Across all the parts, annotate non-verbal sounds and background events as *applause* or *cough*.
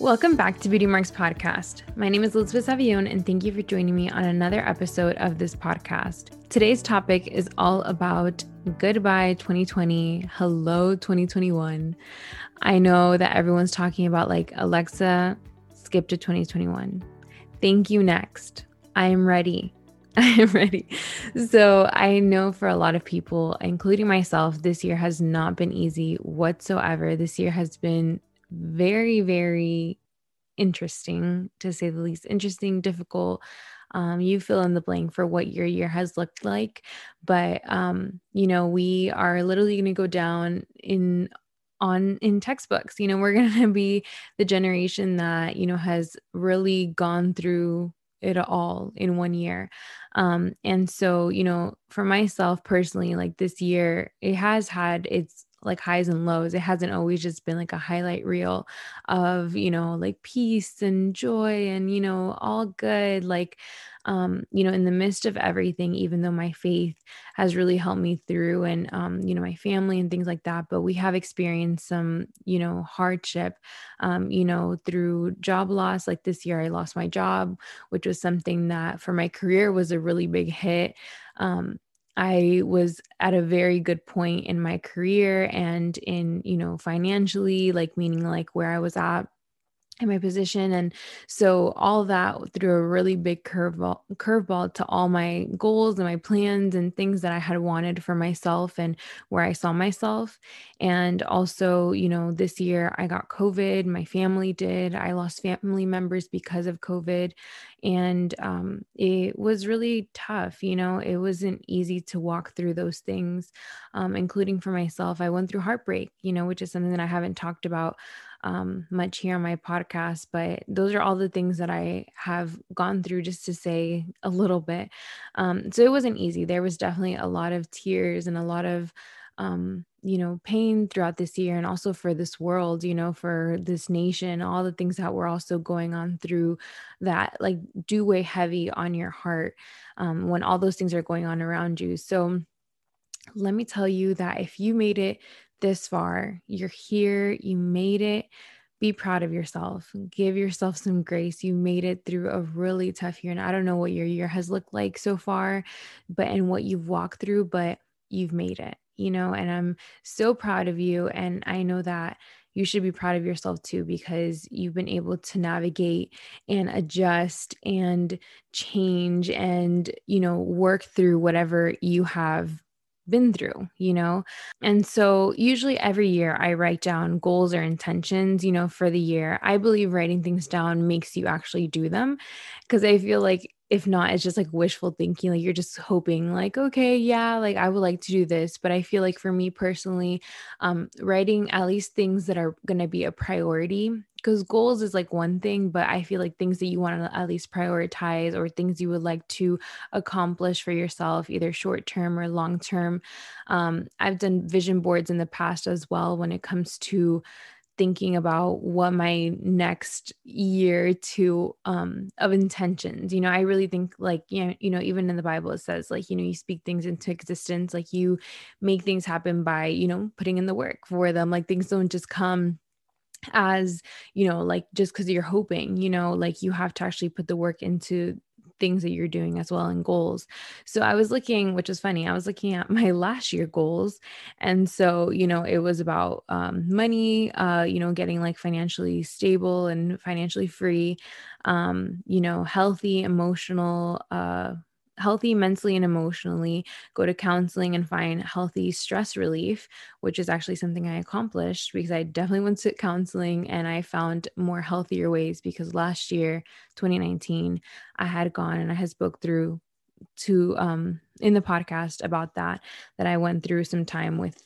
Welcome back to Beauty Marks Podcast. My name is Elizabeth Savion, and thank you for joining me on another episode of this podcast. Today's topic is all about goodbye 2020, hello 2021. I know that everyone's talking about like Alexa, skip to 2021. Thank you, next. I am ready. *laughs* I am ready. So, I know for a lot of people, including myself, this year has not been easy whatsoever. This year has been very, very interesting to say the least. Interesting, difficult. Um, you fill in the blank for what your year has looked like. But, um, you know, we are literally going to go down in on in textbooks you know we're *laughs* going to be the generation that you know has really gone through it all in one year um and so you know for myself personally like this year it has had its like highs and lows. It hasn't always just been like a highlight reel of, you know, like peace and joy and, you know, all good. Like, um, you know, in the midst of everything, even though my faith has really helped me through and, um, you know, my family and things like that. But we have experienced some, you know, hardship, um, you know, through job loss. Like this year, I lost my job, which was something that for my career was a really big hit. Um, I was at a very good point in my career and in, you know, financially, like meaning like where I was at in my position. And so all that threw a really big curveball curveball to all my goals and my plans and things that I had wanted for myself and where I saw myself. And also, you know, this year I got COVID, my family did. I lost family members because of COVID. And um, it was really tough. You know, it wasn't easy to walk through those things, um, including for myself. I went through heartbreak, you know, which is something that I haven't talked about um, much here on my podcast, but those are all the things that I have gone through just to say a little bit. Um, so it wasn't easy. There was definitely a lot of tears and a lot of, um, you know, pain throughout this year and also for this world, you know, for this nation, all the things that were also going on through that, like, do weigh heavy on your heart um, when all those things are going on around you. So, let me tell you that if you made it this far. You're here, you made it. Be proud of yourself. Give yourself some grace. You made it through a really tough year. And I don't know what your year has looked like so far, but and what you've walked through, but you've made it, you know, and I'm so proud of you. And I know that you should be proud of yourself too because you've been able to navigate and adjust and change and you know work through whatever you have been through, you know? And so usually every year I write down goals or intentions, you know, for the year. I believe writing things down makes you actually do them because I feel like if not it's just like wishful thinking like you're just hoping like okay yeah like i would like to do this but i feel like for me personally um writing at least things that are going to be a priority because goals is like one thing but i feel like things that you want to at least prioritize or things you would like to accomplish for yourself either short term or long term um, i've done vision boards in the past as well when it comes to thinking about what my next year to um of intentions you know i really think like you know you know even in the bible it says like you know you speak things into existence like you make things happen by you know putting in the work for them like things don't just come as you know like just because you're hoping you know like you have to actually put the work into things that you're doing as well and goals. So I was looking, which is funny, I was looking at *laughs* my last year goals. And so, you know, it was about um, money, uh, you know, getting like financially stable and financially free, um, you know, healthy, emotional, uh, healthy mentally and emotionally, go to counseling and find healthy stress relief, which is actually something I accomplished because I definitely went to counseling and I found more healthier ways because last year, 2019, I had gone and I had spoke through to um in the podcast about that that I went through some time with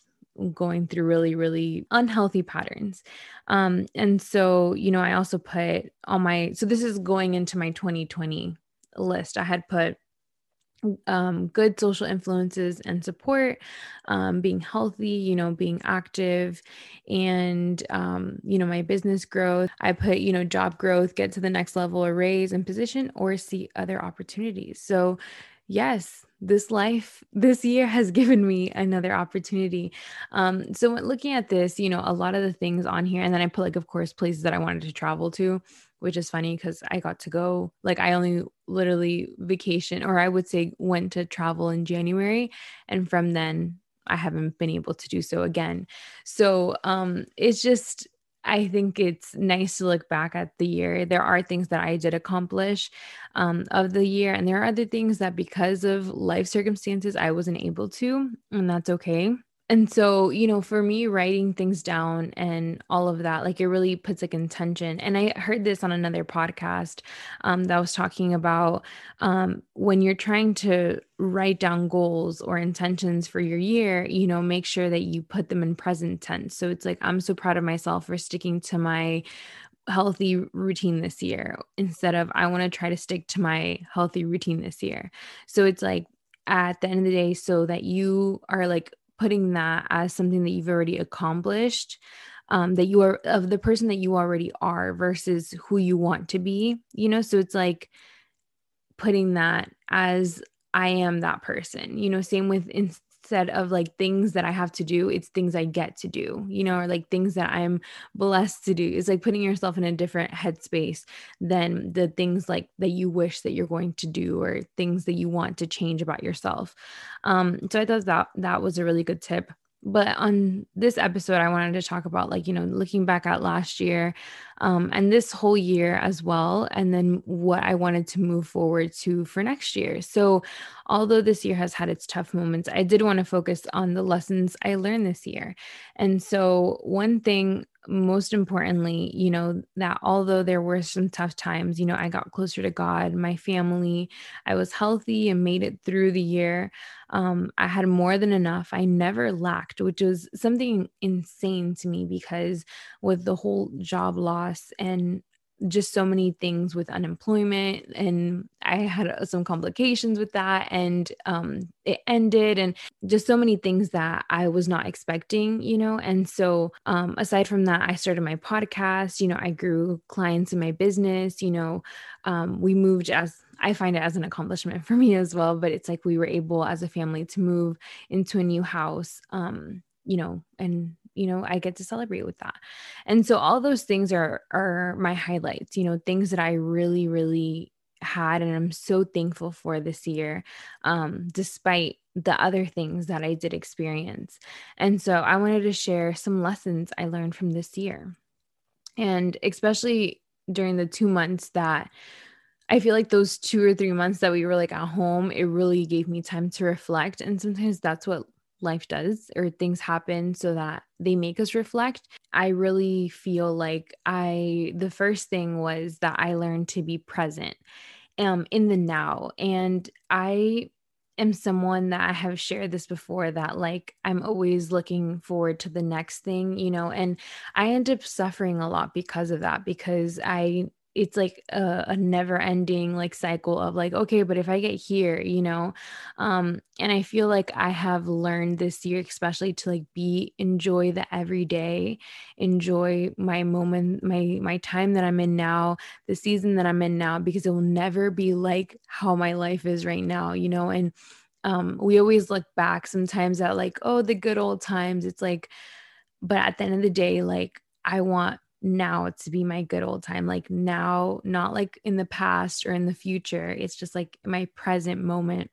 going through really really unhealthy patterns. Um and so you know i also put on my so this is going into my 2020 list. I had put um, good social influences and support, um, being healthy, you know, being active, and, um, you know, my business growth. I put, you know, job growth, get to the next level or raise and position or see other opportunities. So, yes, this life, *laughs* this year has given me another opportunity. Um, so looking at this, you know, a lot of the things on here, and then I put like, of course, places that I wanted to travel to, which is funny because I got to go, like, I only literally vacation, or I would say went to travel in January. And from then, I haven't been able to do so again. So um, it's just, I think it's nice to look back at the year. There are things that I did accomplish um, of the year, and there are other things that because of life circumstances, I wasn't able to, and that's okay and so you know for me writing things down and all of that like it really puts like intention. And i heard this on another podcast um, that was talking about um, when you're trying to write down goals or intentions for your year you know make sure that you put them in present tense. So it's like i'm so proud of myself for sticking to my healthy routine this year instead of i want to try to stick to my healthy routine this year. So it's like at the end of the day so that you are like putting that as something that you've already accomplished um, that you are of the person that you already are versus who you want to be you know? So it's like putting that as i am that person you know? Same with in, instead of like things that I have to do, it's things I get to do, you know, or like things that I'm blessed to do. It's like putting yourself in a different headspace than the things like that you wish that you're going to do or things that you want to change about yourself. Um, so I thought that that was a really good tip but on this episode i wanted to talk about like you know looking back at last year um, and this whole year as well and then what i wanted to move forward to for next year. So although this year has had its tough moments i did want to focus on the lessons i learned this year. And so one thing most importantly, you know, that although there were some tough times, you know, I got closer to God, my family, I was healthy and made it through the year. Um, I had more than enough. I never lacked, which was something insane to me because with the whole job loss and just so many things with unemployment and i had uh, some complications with that and um, it ended and just so many things that i was not expecting you know and so um, aside from that i started my podcast you know i grew clients in my business you know um, we moved as I find it as an accomplishment *laughs* for me as well. But it's like we were able as a family to move into a new house, um, you know, and you know i get to celebrate with that. And so all those things are are my highlights you know things that i really really had and i'm so thankful for this year um, despite the other things that i did experience. And so i wanted to share some lessons i learned from this year. And especially during the two months that I feel like those two or three months that we were like at home, it really gave me time to reflect. And sometimes that's what life does or things happen so that they make us reflect i really feel like i the first thing was that i learned to be present um in the now. And i am someone that I have shared this before that like I'm always looking forward to the next thing, you know, and I end up suffering a lot because of that because I it's like a, a, never ending like cycle of like okay but if i get here you know? Um and i feel like i have learned this year especially to like be enjoy the everyday enjoy my moment my my time that i'm in now the season that i'm in now because it will never be like how my life is right now you know? And um we always look back sometimes at like oh the good old times it's like but at the end of the day like i want now to be my good old time like now not like in the past or in the future it's just like my present moment.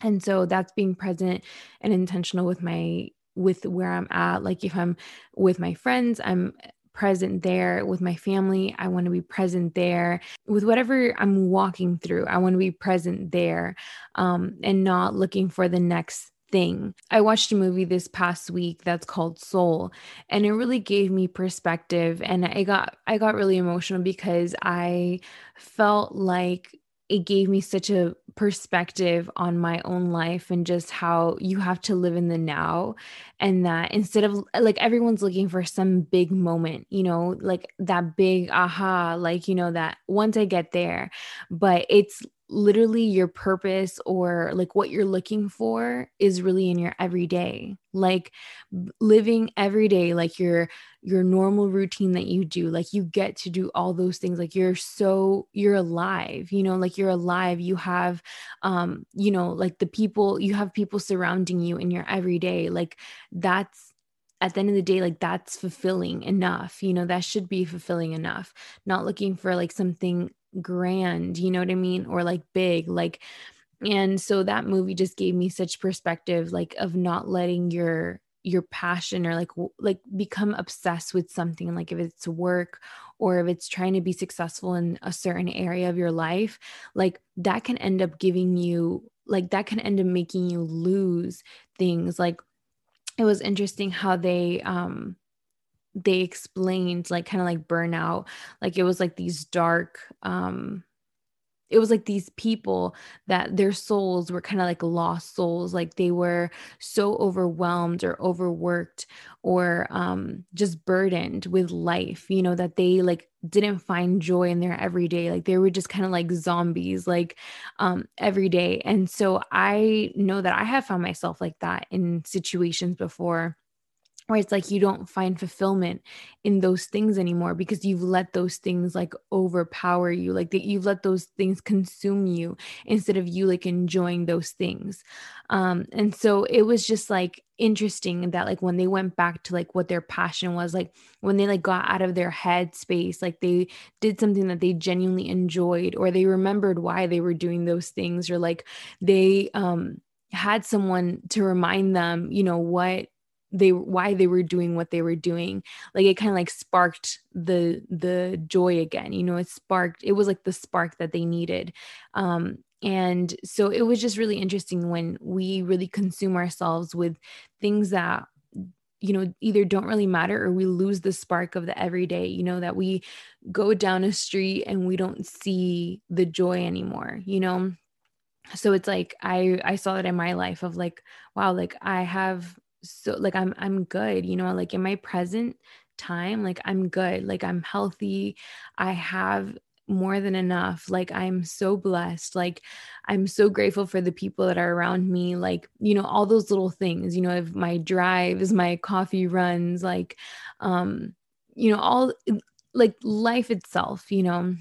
And so that's being present and intentional with my with where i'm at. Like if i'm with my friends i'm present there. With my family i want to be present there. With whatever i'm walking through i want to be present there um, and not looking for the next thing. I watched a movie this past week that's called Soul and it really gave me perspective and I got I got really emotional because I felt like it gave me such a perspective on my own life and just how you have to live in the now and that instead of like everyone's looking for some big moment you know like that big aha like you know that once i get there but it's literally your purpose or like what you're looking for is really in your everyday like living every day like your your normal routine that you do like you get to do all those things like you're so you're alive you know like you're alive you have um you know like the people you have people surrounding you in your everyday like that's at the end of the day like that's fulfilling enough you know that should be fulfilling enough not looking for like something grand, you know what I mean? Or like big, like, and so that movie just gave me such perspective, like, of not letting your, your passion or like like become obsessed with something like if it's work or if it's trying to be successful in a certain area of your life like that can end up giving you like that can end up making you lose things like it was interesting how they um they explained like kind of like burnout like it was like these dark um it was like these people that their souls were kind of like lost souls like they were so overwhelmed or overworked or um just burdened with life you know that they like didn't find joy in their everyday like they were just kind of like zombies like um every day. And so i know that i have found myself like that in situations before where it's like you don't find fulfillment in those things anymore because you've let those things like overpower you like that you've let those things consume you instead of you like enjoying those things. Um and so it was just like interesting that like when they went back to like what their passion was like when they like got out of their head space like they did something that they genuinely enjoyed or they remembered why they were doing those things or like they um had someone to remind them you know what they why they were doing what they were doing. Like it kind of like sparked the the joy again you know it sparked it was like the spark that they needed. Um and so it was just really interesting when we really consume ourselves with things that you know either don't really matter or we lose the spark of the everyday you know that we go down a street and we don't see the joy anymore you know? So it's like i i saw it in my life of like wow like i have so like I'm I'm good, you know, like in my present time, like I'm good, like I'm healthy. I have more than enough. Like I'm so blessed. Like I'm so grateful for the people that are around me. Like, you know, all those little things, you know, if my drives, my coffee runs, like um, you know, all like life itself, you know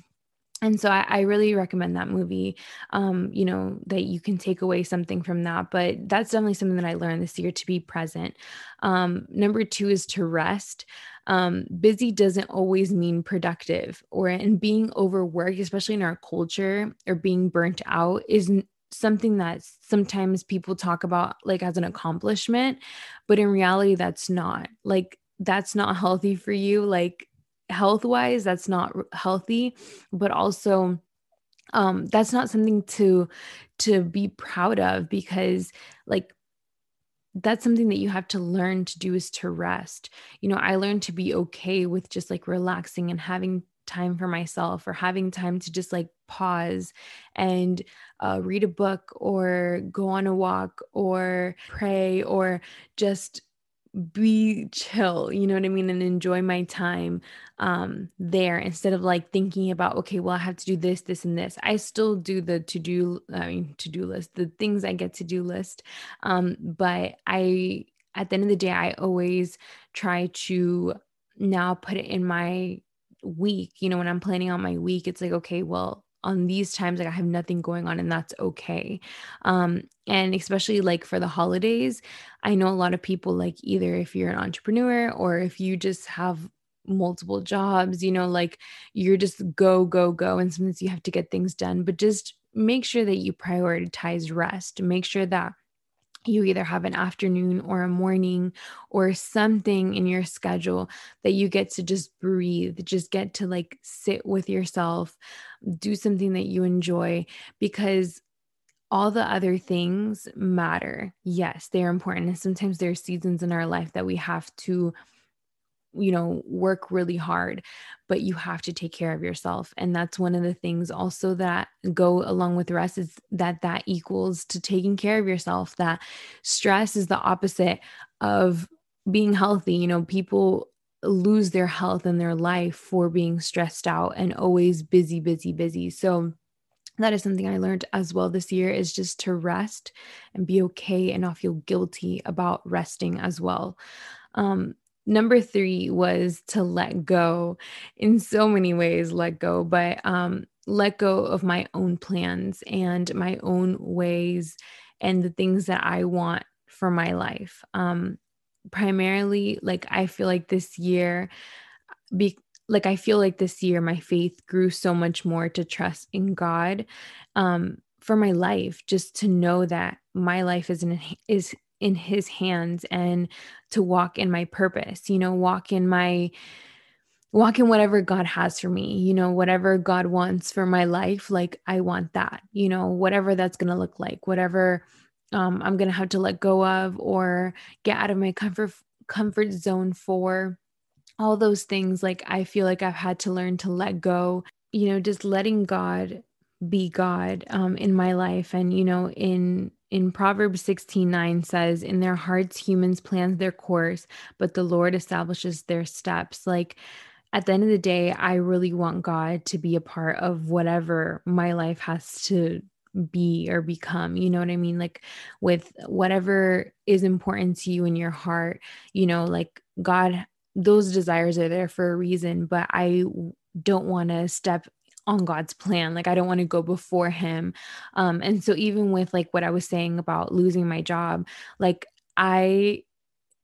and so I, I, really recommend that movie um you know that you can take away something from that but that's definitely something that i learned this year to be present. Um number two is to rest. Um busy doesn't always mean productive or and being overworked especially in our culture or being burnt out is something that sometimes people talk about like as an accomplishment but in reality that's not. Like that's not *laughs* healthy for you. Like health wise that's not healthy but also um that's not something to to be proud of because like that's something that you have to learn to do is to rest. You know i learned to be okay with just like relaxing and having time for myself or having time to just like pause and uh, read a book or go on a walk or pray or just be chill, you know what I mean, and enjoy my time um there instead of like thinking about okay, well I have to do this, this and this. I still do the to-do I mean to-do list, the things I get to do list. Um but I at the end of the day I always try to now put it in my week. You know, when I'm planning on my week, it's like okay, well on these times like i have nothing going on and that's okay. Um and especially like for the holidays i know a lot of people like either if you're an entrepreneur or if you just have multiple jobs you know like you're just go go go and sometimes you have to get things done but just make sure that you prioritize rest. Make sure that you either have an afternoon or a morning or something in your schedule that you get to just breathe, just get to like sit with yourself, do something that you enjoy because all the other things matter. Yes, they're important. And sometimes there are seasons in our life that we have to you know work really hard but you have to take care of yourself. And that's one of the things also that go along with rest is that that equals to taking care of yourself that stress is the opposite of being healthy. You know people lose their health and their life for being stressed out and always busy busy busy. So that is something I learned as well this year is just to rest and be okay and not feel guilty about resting as well. Um, number three was to let go in so many ways, let go, but um, let go of my own plans and my own ways and the things that I want for my life. Um, primarily, like I feel like this year, be like I feel like this year my faith grew so much more to trust in God um, for my life, just to know that my life is in is in His hands and to walk in my purpose. You know, walk in my walk in whatever God has for me. You know, whatever God wants for my life, like I want that. You know, whatever that's gonna look like, whatever um, I'm gonna have to let go of or get out of my comfort comfort zone for all those things like i feel like i've had to learn to let go you know just letting god be god um, in my life and you know in in proverbs 16 9 says in their hearts humans plan their course but the lord establishes their steps. Like at the end of the day i really want god to be a part of whatever my life has to be or become you know what i mean? Like with whatever is important to you in your heart you know like god those desires are there for a reason, but I don't want to step on God's plan. Like I don't want to go before him. Um and so even with like what I was saying about losing my job, like I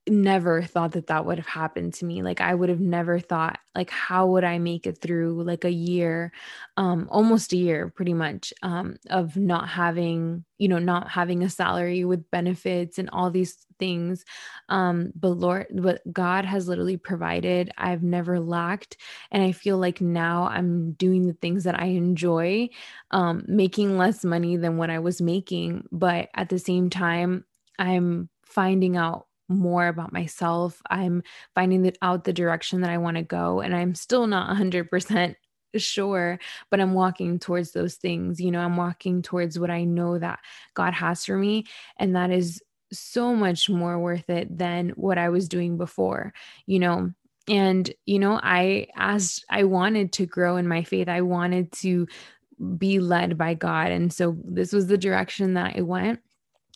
never thought that that would have happened to me like i would have never thought like how would i make it through like a year um almost a year pretty much um of not having you know not having a salary with benefits and all these things um but lord but god has literally provided i've never lacked and i feel like now i'm doing the things that i enjoy um making less money than what i was making but at the same time i'm finding out more about myself. I'm finding out the direction that I want to go. And I'm still not 100% sure, but I'm walking towards those things. You know, I'm walking towards what I know that God has for me. And that is so much more worth it than what I was doing before, you know. And, you know, I asked, I wanted to grow in my faith. I wanted to be led by God. And so this was the direction that I went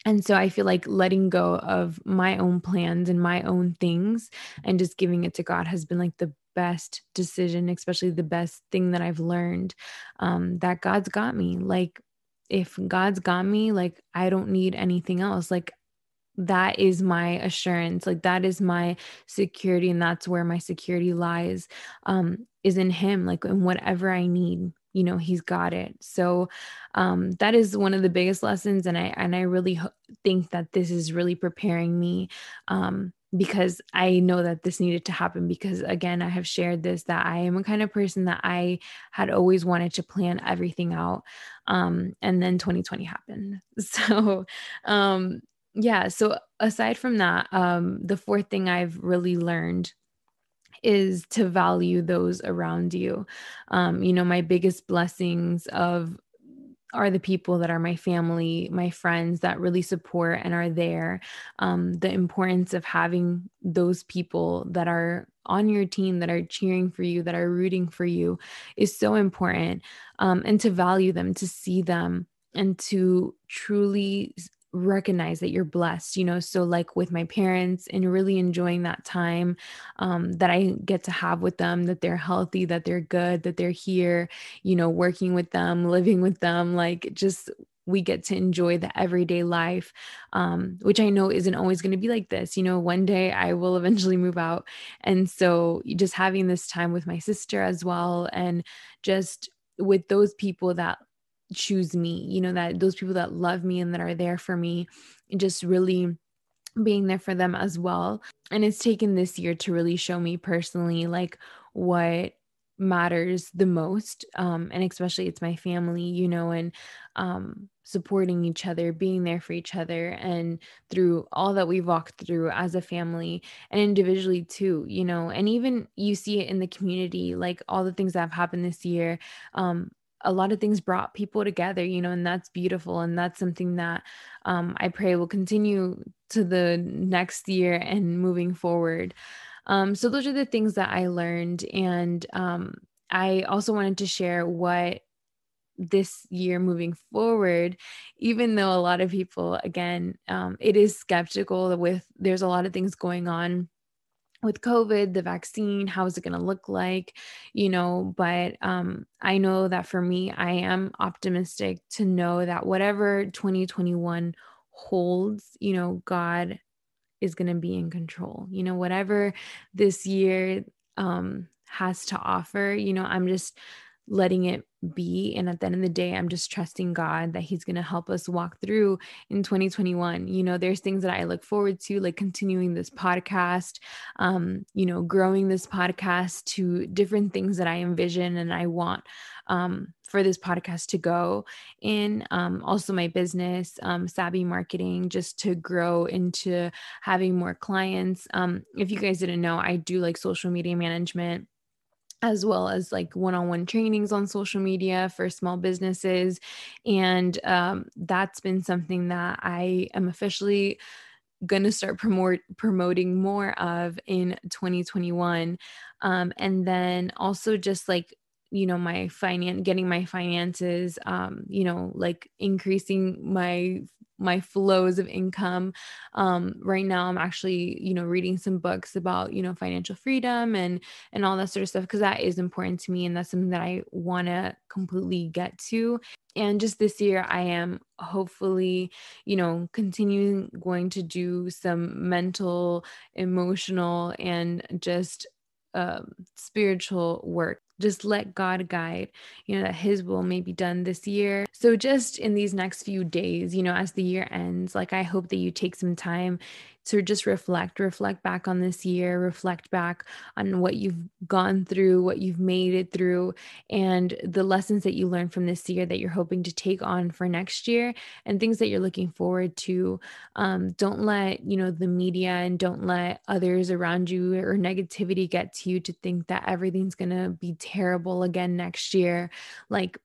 and so I feel like letting go of my own plans and my own things and just giving it to God has been like the best decision, especially the best thing that I've learned um, that God's got me. Like, if God's got me, like, I don't need anything else. Like, that is my assurance. Like, that is my security. And that's where my security lies, um, is in Him, like, in whatever I need you know he's got it. So um, that is one of the biggest lessons and i and i really ho- think that this is really preparing me um, because i know that this needed to happen because again i have shared this that i am a kind of person that i had always wanted to plan everything out um, and then 2020 happened. *laughs* So um, yeah so aside from that um, the fourth thing i've really learned is to value those around you. Um, you know, my biggest blessings of are the people that are my family, my friends that really support and are there. Um, the importance of having those people that are on your team, that are cheering for you, that are rooting for you is so important. Um, and to value them, to see them, and to truly recognize that you're blessed you know so like with my parents and really enjoying that time um, that i get to have with them that they're healthy that they're good that they're here you know working with them living with them like just we get to enjoy the everyday life um, which i know isn't always going to be like this you know one day i will eventually move out. And so just having this time with my sister as well and just with those people that choose me you know that those people that love me and that are there for me just really being there for them as well. And it's taken this year to really show me personally like what matters the most um and especially it's my family you know and um supporting each other being there for each other and through all that we've walked through as a family and individually too you know and even you see it in the community like all the things that have happened this year um a lot of things brought people together, you know, and that's beautiful. And that's something that um, I pray will continue to the next year and moving forward. Um, so, those are the things that I learned. And um, I also wanted to share what this year moving forward, even though a lot of people, again, um, it is skeptical with there's a lot of things going on with COVID, the vaccine, how is it going to look like, you know? But um, I know that for me, I am optimistic to know that whatever 2021 holds, you know, God is going to be in control. You know, whatever this year um, has to offer, you know, I'm just letting it be. And at the end of the day, I'm just trusting God that He's going to help us walk through in 2021. You know, there's things that I look forward to, like continuing this podcast, um, you know, growing this podcast to different things that I envision and I want um, for this podcast to go in. Um, also, my business, um, Savvy Marketing, just to grow into having more clients. Um, if you guys didn't know, I do like social media management as well as like one-on-one trainings on social media for small businesses and um, that's been something that i am officially going to start promote promoting more of in 2021 um, and then also just like you know my finance getting my finances um you know like increasing my my flows of income. Um, right now i'm actually you know reading some books about you know financial freedom and and all that sort of stuff because that is important to me and that's something that i want to completely get to. And just this year i am hopefully you know continuing going to do some mental emotional and just um, spiritual work just let God guide, you know, that His will may be done this year. So, just in these next few days, you know, as the year ends, like I hope that you take some time to just reflect, reflect back on this year, reflect back on what you've gone through, what you've made it through, and the lessons that you learned from this year that you're hoping to take on for next year and things that you're looking forward to. Um, don't let, you know, the media and don't let others around you or negativity get to you to think that everything's going to be terrible again next year. Like,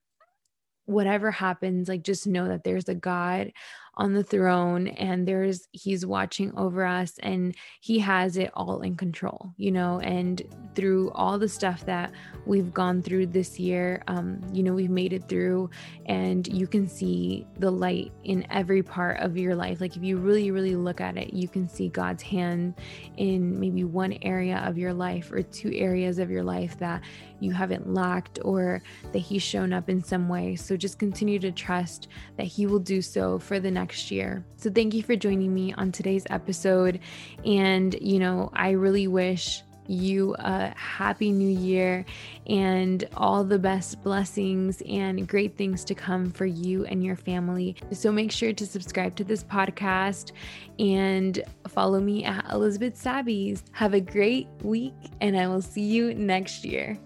whatever happens, like just know that there's a God on the throne and there's he's watching over us and he has it all in control you know and through all the stuff that we've gone through this year um, you know we've made it through and you can see the light in every part of your life. Like if you really really look at it you can see god's hand in maybe one area of your life or two areas of your life that you haven't lacked or that he's shown up in some way. So just continue to trust that he will do so for the next next year. So thank you for joining me on today's episode. And, you know, I really wish you a happy new year and all the best blessings and great things to come for you and your family. So make sure to subscribe to this podcast and follow me at Elizabeth Sabbies. Have a great week, and I will see you next year.